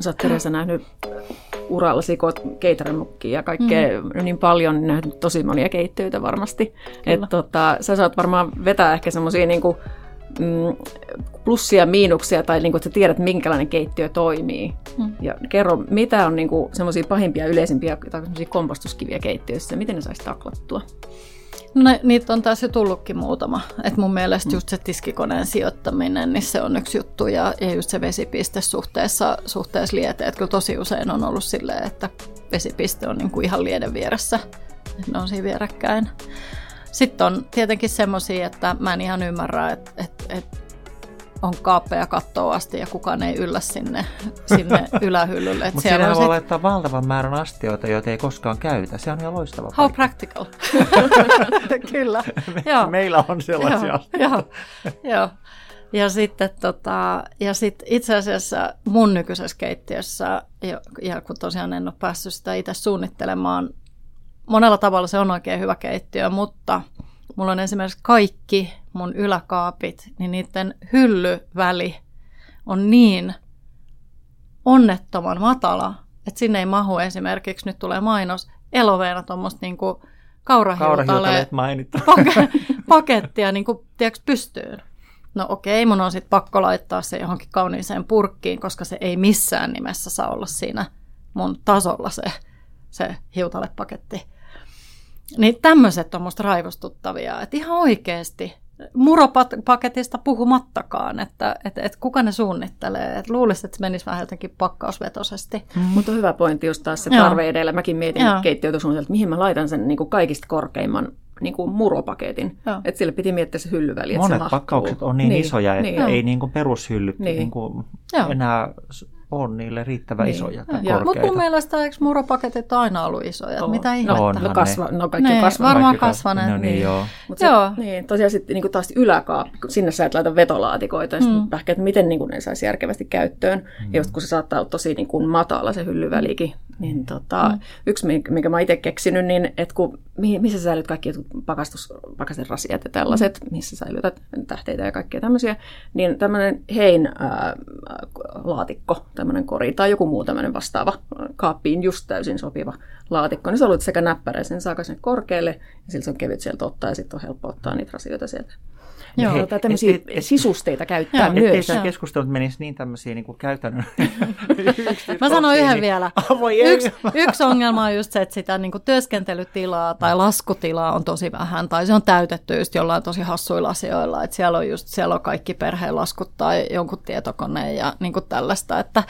Sä oot Teresa nähnyt urallasi keitarimukkia ja kaikkea mm. niin paljon, niin nähnyt tosi monia keittiöitä varmasti. Että tota, sä saat varmaan vetää ehkä semmoisia niin mm, plussia ja miinuksia, tai niin kuin, että sä tiedät, minkälainen keittiö toimii. Mm. Ja kerro, mitä on niin semmoisia pahimpia, yleisimpiä tai kompostuskiviä keittiöissä, miten ne saisi taklattua?
No niitä on taas jo tullutkin muutama. Et mun mielestä just se tiskikoneen sijoittaminen, niin se on yksi juttu. Ja, ja just se vesipiste suhteessa, suhteessa lieteet. Kyllä tosi usein on ollut silleen, että vesipiste on niinku ihan lieden vieressä. Ne on siinä vierekkäin. Sitten on tietenkin semmoisia, että mä en ihan ymmärrä, että, että, että on kaappeja kattoa asti ja kukaan ei yllä sinne, sinne ylähyllylle.
Mutta siinä voi sit... laittaa valtavan määrän astioita, joita ei koskaan käytä. Se on ihan loistava
How paikka. practical. Kyllä.
Me, joo. Meillä on sellaisia
joo, joo, joo. Ja sitten tota, ja sit itse asiassa mun nykyisessä keittiössä, ja, ja kun tosiaan en ole päässyt sitä itse suunnittelemaan, monella tavalla se on oikein hyvä keittiö, mutta – mulla on esimerkiksi kaikki mun yläkaapit, niin niiden hyllyväli on niin onnettoman matala, että sinne ei mahu esimerkiksi, nyt tulee mainos, eloveena tuommoista niinku kaurahiutale pakettia niin kuin, tiedätkö, pystyyn. No okei, mun on sitten pakko laittaa se johonkin kauniiseen purkkiin, koska se ei missään nimessä saa olla siinä mun tasolla se, se hiutalepaketti. Niin tämmöiset on musta raivostuttavia, että ihan oikeasti muropaketista puhumattakaan, että että että kuka ne suunnittelee. Että luulisin, että se menisi vähän jotenkin pakkausvetoisesti.
Mm. Mutta hyvä pointti just taas se tarve edellä. Mäkin mietin keittiötä että mihin mä laitan sen niin kuin kaikista korkeimman niin kuin muropaketin. Että sille piti miettiä se hyllyväli.
Monet se pakkaukset on niin, niin isoja, että niin, ei niin kuin perushyllyt niin. Niin kuin enää on niille riittävän niin. isoja tai
korkeita. Mutta mun mielestä eikö muropaketit aina ollut isoja? On. Mitä ihmettä?
No, no, kasva, no kaikki
niin,
kasvaneet.
Varmaan kasvaneet. No
niin, niin. joo.
Mut se, joo. Niin, tosiaan sitten niin taas yläkaappi, kun sinne sä et laita vetolaatikoita, mm. ja että miten niin kuin ne saisi järkevästi käyttöön. Mm. Ja just kun se saattaa olla tosi niin kuin matala se hyllyvälikin, niin tota, mm. yksi, minkä mä itse keksinyt, niin että kun, missä säilyt kaikki pakastus, pakasterasiat ja tällaiset, mm. missä säilytät tähteitä ja kaikkea tämmöisiä, niin tämmöinen hein ää, laatikko, tämmöinen kori tai joku muu tämmöinen vastaava kaappiin just täysin sopiva laatikko, niin sä luot sekä näppärä sen saako sinne korkealle ja sillä se on kevyt sieltä ottaa ja sitten on helppo ottaa niitä rasioita sieltä. Joo, hei, tai tämmöisiä et, et, sisusteita käyttää joo, myös. Ettei
tämä keskustelu menisi niin tämmöisiä niin kuin käytännön
Mä sanon yhden niin, vielä. yksi, yksi ongelma on just se, että sitä niin kuin työskentelytilaa tai laskutilaa on tosi vähän, tai se on täytetty just jollain tosi hassuilla asioilla, että siellä on just siellä on kaikki perheen laskut tai jonkun tietokoneen ja niin kuin tällaista, että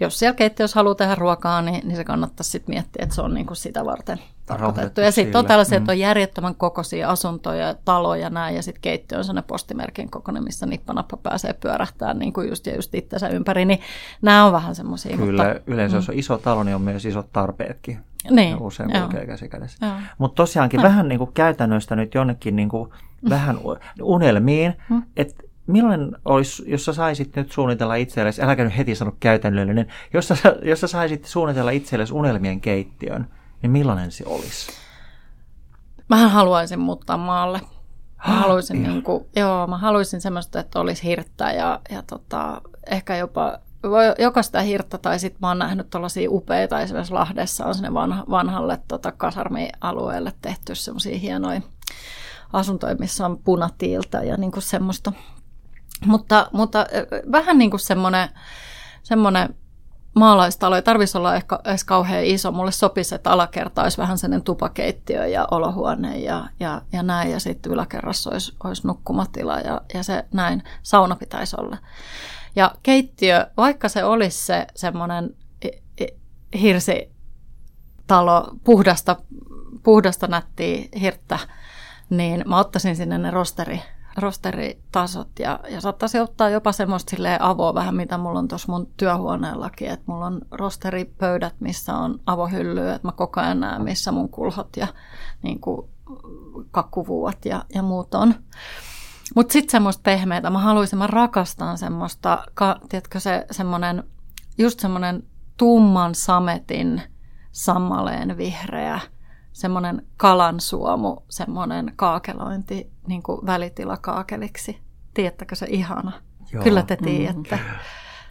jos siellä keittiössä haluaa tehdä ruokaa, niin, niin se kannattaa sitten miettiä, että se on niin kuin sitä varten tarkoitettu. Ja sitten on tällaisia, mm. että on järjettömän kokoisia asuntoja, taloja näin, ja sitten keittiö on sellainen postimerkin kokoinen, missä nippanappa pääsee pyörähtämään niin kuin just ja just itsensä ympäri, niin nämä on vähän semmoisia.
Kyllä, mutta, yleensä mm. jos on iso talo, niin on myös isot tarpeetkin.
Niin,
ja usein joo. kulkee käsi kädessä. Mutta tosiaankin no. vähän niin kuin käytännöstä nyt jonnekin niin kuin, mm. vähän unelmiin, mm. että millainen olisi, jos sä saisit nyt suunnitella itsellesi, äläkä nyt heti sano käytännöllinen, jos sä, jos sä saisit suunnitella itsellesi unelmien keittiön, niin millainen se olisi?
Mä haluaisin muuttaa maalle. Mä haluaisin, niin kuin, joo, mä haluaisin semmoista, että olisi hirttä ja, ja tota, ehkä jopa jokaista hirttä tai sitten mä oon nähnyt tuollaisia upeita, esimerkiksi Lahdessa on sinne vanha, vanhalle tota, kasarmialueelle tehty semmoisia hienoja asuntoja, missä on punatiiltä ja niin kuin semmoista. Mutta, mutta vähän niin kuin semmoinen, semmoinen maalaistalo ei tarvitsisi olla ehkä edes kauhean iso. Mulle sopisi, että alakerta olisi vähän sellainen tupakeittiö ja olohuone ja, ja, ja näin. Ja sitten yläkerrassa olisi, olisi nukkumatila ja, ja se näin. Sauna pitäisi olla. Ja keittiö, vaikka se olisi se semmoinen hirsitalo, puhdasta, puhdasta nättiä hirttä, niin mä ottaisin sinne ne rosteri rosteritasot ja, ja saattaisi ottaa jopa semmoista avoa vähän, mitä mulla on tuossa mun työhuoneellakin, että mulla on rosteripöydät, missä on avohylly, että mä koko ajan näen, missä mun kulhot ja niin kuin, kakkuvuot ja, ja muut on. Mutta sitten semmoista pehmeitä, mä haluaisin, mä rakastan semmoista, ka, tiedätkö se semmoinen, just semmoinen tumman sametin sammaleen vihreä, semmoinen kalansuomu, semmoinen kaakelointi niin kuin välitila kaakeliksi. Tiedättekö se ihana? Joo. Kyllä te tiedätte. Mm.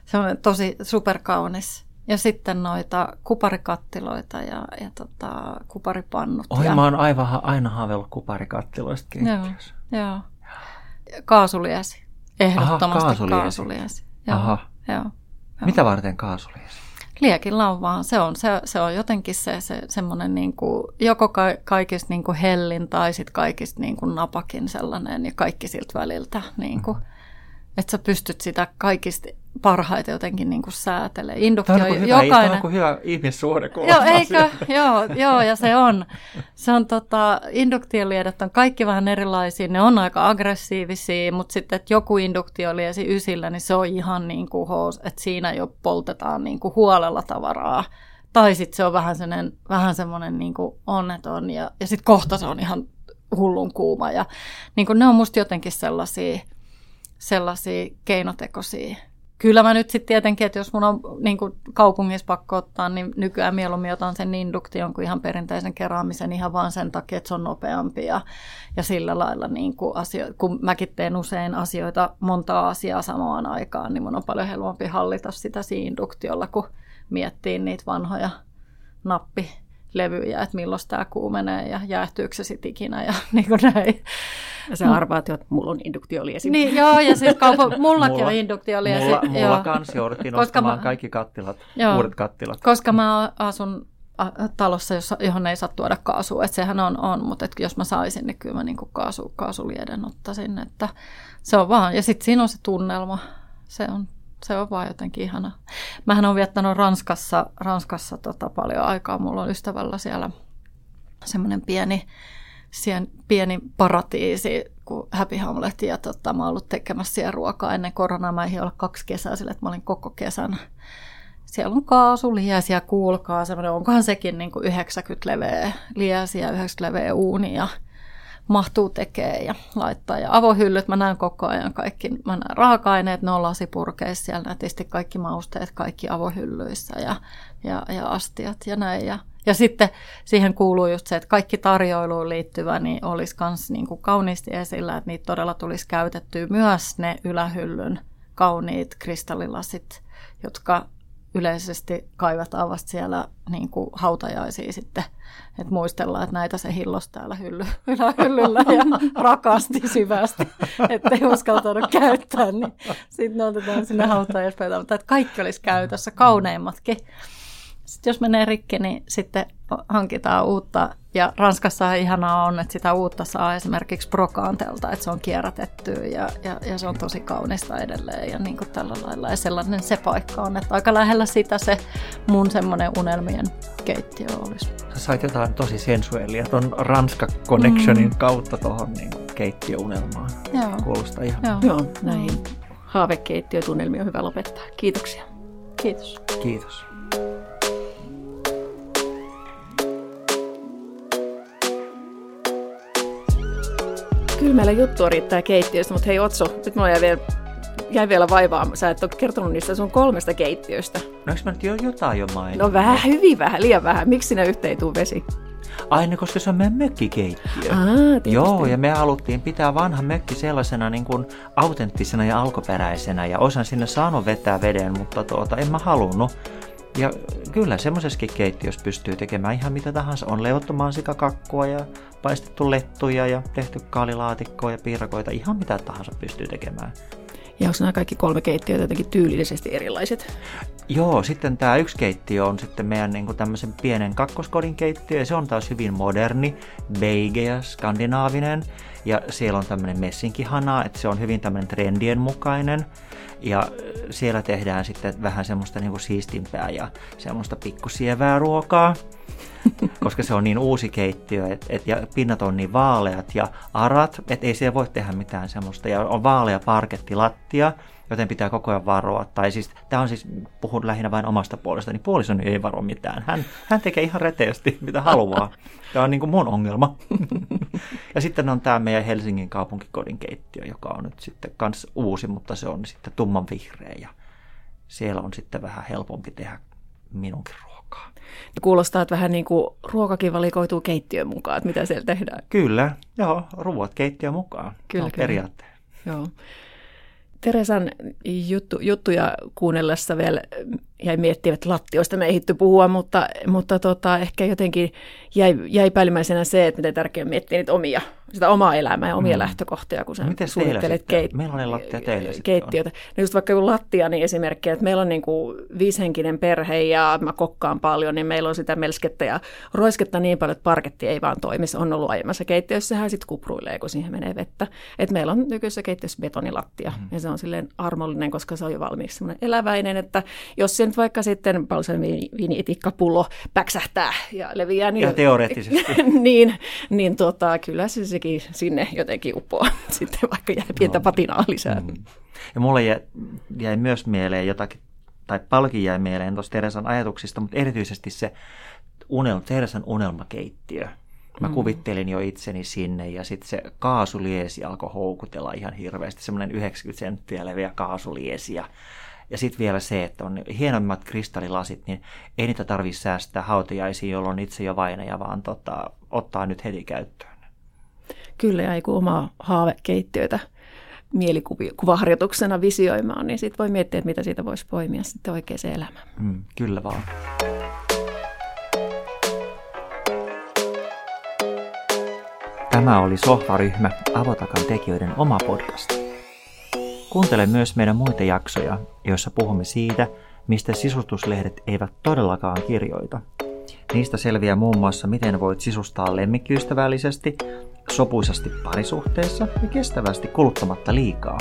Se on tosi superkaunis. Ja sitten noita kuparikattiloita ja, ja tota, kuparipannut.
Oi,
ja...
mä oon aivan, aina haaveillut kuparikattiloista
keittiössä. Joo, joo. Kaasuliesi. Ehdottomasti Aha, kaasuliesi. kaasuliesi. Joo, Aha. Joo, joo.
Mitä varten kaasuliesi?
Liekin lauvaan. Se on, se, se on jotenkin se, se semmoinen niin kuin, joko ka, kaikista niin kuin hellin tai sitten kaikista niin kuin napakin sellainen ja kaikki siltä väliltä. Niin kuin, mm. Että sä pystyt sitä kaikista parhaiten jotenkin niin kuin säätelee.
Induktio Tämä on niin hyvä, jokainen... Tämä on hyvä ihmissuhde.
Joo, eikö? joo, joo, ja se on. Se on tota, induktioliedet on kaikki vähän erilaisia. Ne on aika aggressiivisia, mutta sitten, että joku induktioliesi ysillä, niin se on ihan niin kuin hoos, että siinä jo poltetaan niin kuin huolella tavaraa. Tai sitten se on vähän semmoinen, vähän semmoinen niin kuin onneton ja, ja sitten kohta se on ihan hullun kuuma. Ja niin kuin ne on musta jotenkin sellaisia, sellaisia keinotekoisia Kyllä mä nyt sitten tietenkin, että jos mun on niin kuin kaupungissa pakko ottaa, niin nykyään mieluummin otan sen induktion kuin ihan perinteisen keräämisen ihan vaan sen takia, että se on nopeampi ja, ja sillä lailla, niin kuin asio- kun mäkin teen usein asioita, monta asiaa samaan aikaan, niin mun on paljon helpompi hallita sitä siinä induktiolla, kun miettii niitä vanhoja nappi levyjä, että milloin tämä kuumenee ja jäähtyykö se sitten ikinä ja niin kuin näin.
Ja sä arvaat jo, että mulla on induktioliesi.
Niin, joo, ja siis kaupo, mullakin mulla, on induktioliesi.
Mulla, mulla joo. kanssa jouduttiin koska mä, kaikki kattilat, joo, uudet kattilat.
Koska mä asun talossa, jossa, johon ei saa tuoda kaasua. Että sehän on, on mutta et jos mä saisin, niin kyllä mä niin kaasu, kaasulieden ottaisin. Että se on vaan, ja sitten siinä on se tunnelma. Se on se on vaan jotenkin ihana. Mähän olen viettänyt Ranskassa, Ranskassa tota paljon aikaa. Mulla on ystävällä siellä semmoinen pieni, sien, pieni paratiisi kuin Happy Hamlet. Ja tota, mä oon ollut tekemässä siellä ruokaa ennen koronaa. Mä en olla kaksi kesää sille, että mä olin koko kesän. Siellä on kaasu, liesiä, kuulkaa. Semmoinen, onkohan sekin niin kuin 90 leveä liesiä, 90 leveä uuni ja mahtuu tekee ja laittaa. Ja avohyllyt, mä näen koko ajan kaikki, mä näen raaka-aineet, ne on lasipurkeissa siellä nätisti kaikki mausteet, kaikki avohyllyissä ja ja, ja astiat ja näin. Ja, ja sitten siihen kuuluu just se, että kaikki tarjoiluun liittyvä niin olisi myös niin kuin kauniisti esillä, että niitä todella tulisi käytettyä myös ne ylähyllyn kauniit kristallilasit, jotka yleisesti kaivataan vasta siellä niin kuin hautajaisia sitten, että muistellaan, että näitä se hillos täällä hylly, ylähyllyllä ja rakasti syvästi, ettei uskaltanut käyttää, niin sitten ne otetaan sinne hautajaispöytään, mutta että kaikki olisi käytössä, kauneimmatkin. Sitten jos menee rikki, niin sitten hankitaan uutta. Ja Ranskassa ihanaa on, että sitä uutta saa esimerkiksi Brokantelta, että se on kierrätetty ja, ja, ja se on tosi kaunista edelleen ja niin kuin tällä lailla. Ja sellainen se paikka on, että aika lähellä sitä se mun semmoinen unelmien keittiö olisi.
Sä sait jotain tosi sensuellia tuon Ranska Connectionin mm. kautta tuohon niin keittiöunelmaan. Joo. Kuulostaa ihan.
Joo, Joo näihin haavekeittiötunnelmia on hyvä lopettaa. Kiitoksia.
Kiitos.
Kiitos.
Kyllä meillä juttua riittää keittiöstä, mutta hei Otso, nyt mä jäin vielä, jäin vielä vaivaa. Sä et ole kertonut niistä sun kolmesta keittiöstä.
No eikö mä nyt jo jotain jo mainit?
No vähän, hyvin vähän, liian vähän. Miksi sinne yhteen tuu vesi?
Aina, koska se on meidän mökkikeittiö.
Aa,
Joo, ja me haluttiin pitää vanha mökki sellaisena niin kuin autenttisena ja alkuperäisenä, ja osan sinne saanut vetää veden, mutta tuota, en mä halunnut. Ja kyllä semmoisessakin keittiössä pystyy tekemään ihan mitä tahansa. On leivottu mansikakakkua ja paistettu lettuja ja tehty kaalilaatikkoa ja piirakoita. Ihan mitä tahansa pystyy tekemään.
Ja onko nämä kaikki kolme keittiötä jotenkin tyylillisesti erilaiset?
Joo, sitten tämä yksi keittiö on sitten meidän niin tämmöisen pienen kakkoskodin keittiö, ja se on taas hyvin moderni, beige ja skandinaavinen, ja siellä on tämmöinen messinkihana, että se on hyvin tämmöinen trendien mukainen, ja siellä tehdään sitten vähän semmoista niin kuin siistimpää ja semmoista pikkusievää ruokaa, koska se on niin uusi keittiö, et, et, ja pinnat on niin vaaleat ja arat, että ei siellä voi tehdä mitään semmoista. Ja on vaalea parkettilattia, joten pitää koko ajan varoa. Tai siis, tämä on siis, puhun lähinnä vain omasta puolesta, niin puolisoni ei varo mitään. Hän, hän tekee ihan reteästi, mitä haluaa. Tämä on niin kuin mun ongelma. ja sitten on tämä meidän Helsingin kaupunkikodin keittiö, joka on nyt sitten kans uusi, mutta se on sitten tumman vihreä. Ja siellä on sitten vähän helpompi tehdä minunkin ruokaa.
Kuulostaa, että vähän niin kuin ruokakin valikoituu keittiön mukaan, että mitä siellä tehdään.
Kyllä, joo, ruuat keittiön mukaan. Kyllä, kyllä. periaatteessa.
Joo. Teresan juttu, juttuja kuunnellessa vielä jäi miettiä, että lattioista me ehditty puhua, mutta, mutta tota, ehkä jotenkin jäi, jäi päällimmäisenä se, että miten tärkeää miettiä niitä omia, sitä omaa elämää ja omia mm. lähtökohtia, kun sä
Miten suunnittelet keit- Millainen lattia
keittiötä. No just vaikka lattia, niin esimerkki, että meillä on niin kuin viishenkinen perhe ja mä kokkaan paljon, niin meillä on sitä melskettä ja roisketta niin paljon, että parketti ei vaan toimi. Se on ollut aiemmassa keittiössä, sehän sitten kupruilee, kun siihen menee vettä. Et meillä on nykyisessä keittiössä betonilattia mm. ja se on silleen armollinen, koska se on jo valmiiksi semmoinen eläväinen, että jos sen nyt vaikka sitten balsamiiniitikkapullo päksähtää ja leviää. Niin,
ja teoreettisesti.
niin, niin tota, kyllä se sekin sinne jotenkin uppoaa sitten, vaikka jää pientä no. patinaa lisää. Mm.
Ja mulle jäi, jäi myös mieleen jotakin, tai paljonkin jäi mieleen tuosta Teresan ajatuksista, mutta erityisesti se unel, Teresan unelmakeittiö. Mä mm. kuvittelin jo itseni sinne ja sitten se kaasuliesi alkoi houkutella ihan hirveästi, semmoinen 90 senttiä leveä kaasuliesi ja ja sitten vielä se, että on hienommat kristallilasit, niin ei niitä tarvitse säästää hautajaisiin, jolloin itse jo vainaja, vaan tota, ottaa nyt heti käyttöön.
Kyllä, ja kun omaa haavekeittiötä mielikuvaharjoituksena visioimaan, niin sitten voi miettiä, että mitä siitä voisi poimia sitten oikeaan elämään.
Mm, kyllä vaan. Tämä oli Sohvaryhmä, Avotakan tekijöiden oma podcast. Kuuntele myös meidän muita jaksoja, joissa puhumme siitä, mistä sisustuslehdet eivät todellakaan kirjoita. Niistä selviää muun muassa, miten voit sisustaa lemmikkiystävällisesti, sopuisasti parisuhteessa ja kestävästi kuluttamatta liikaa.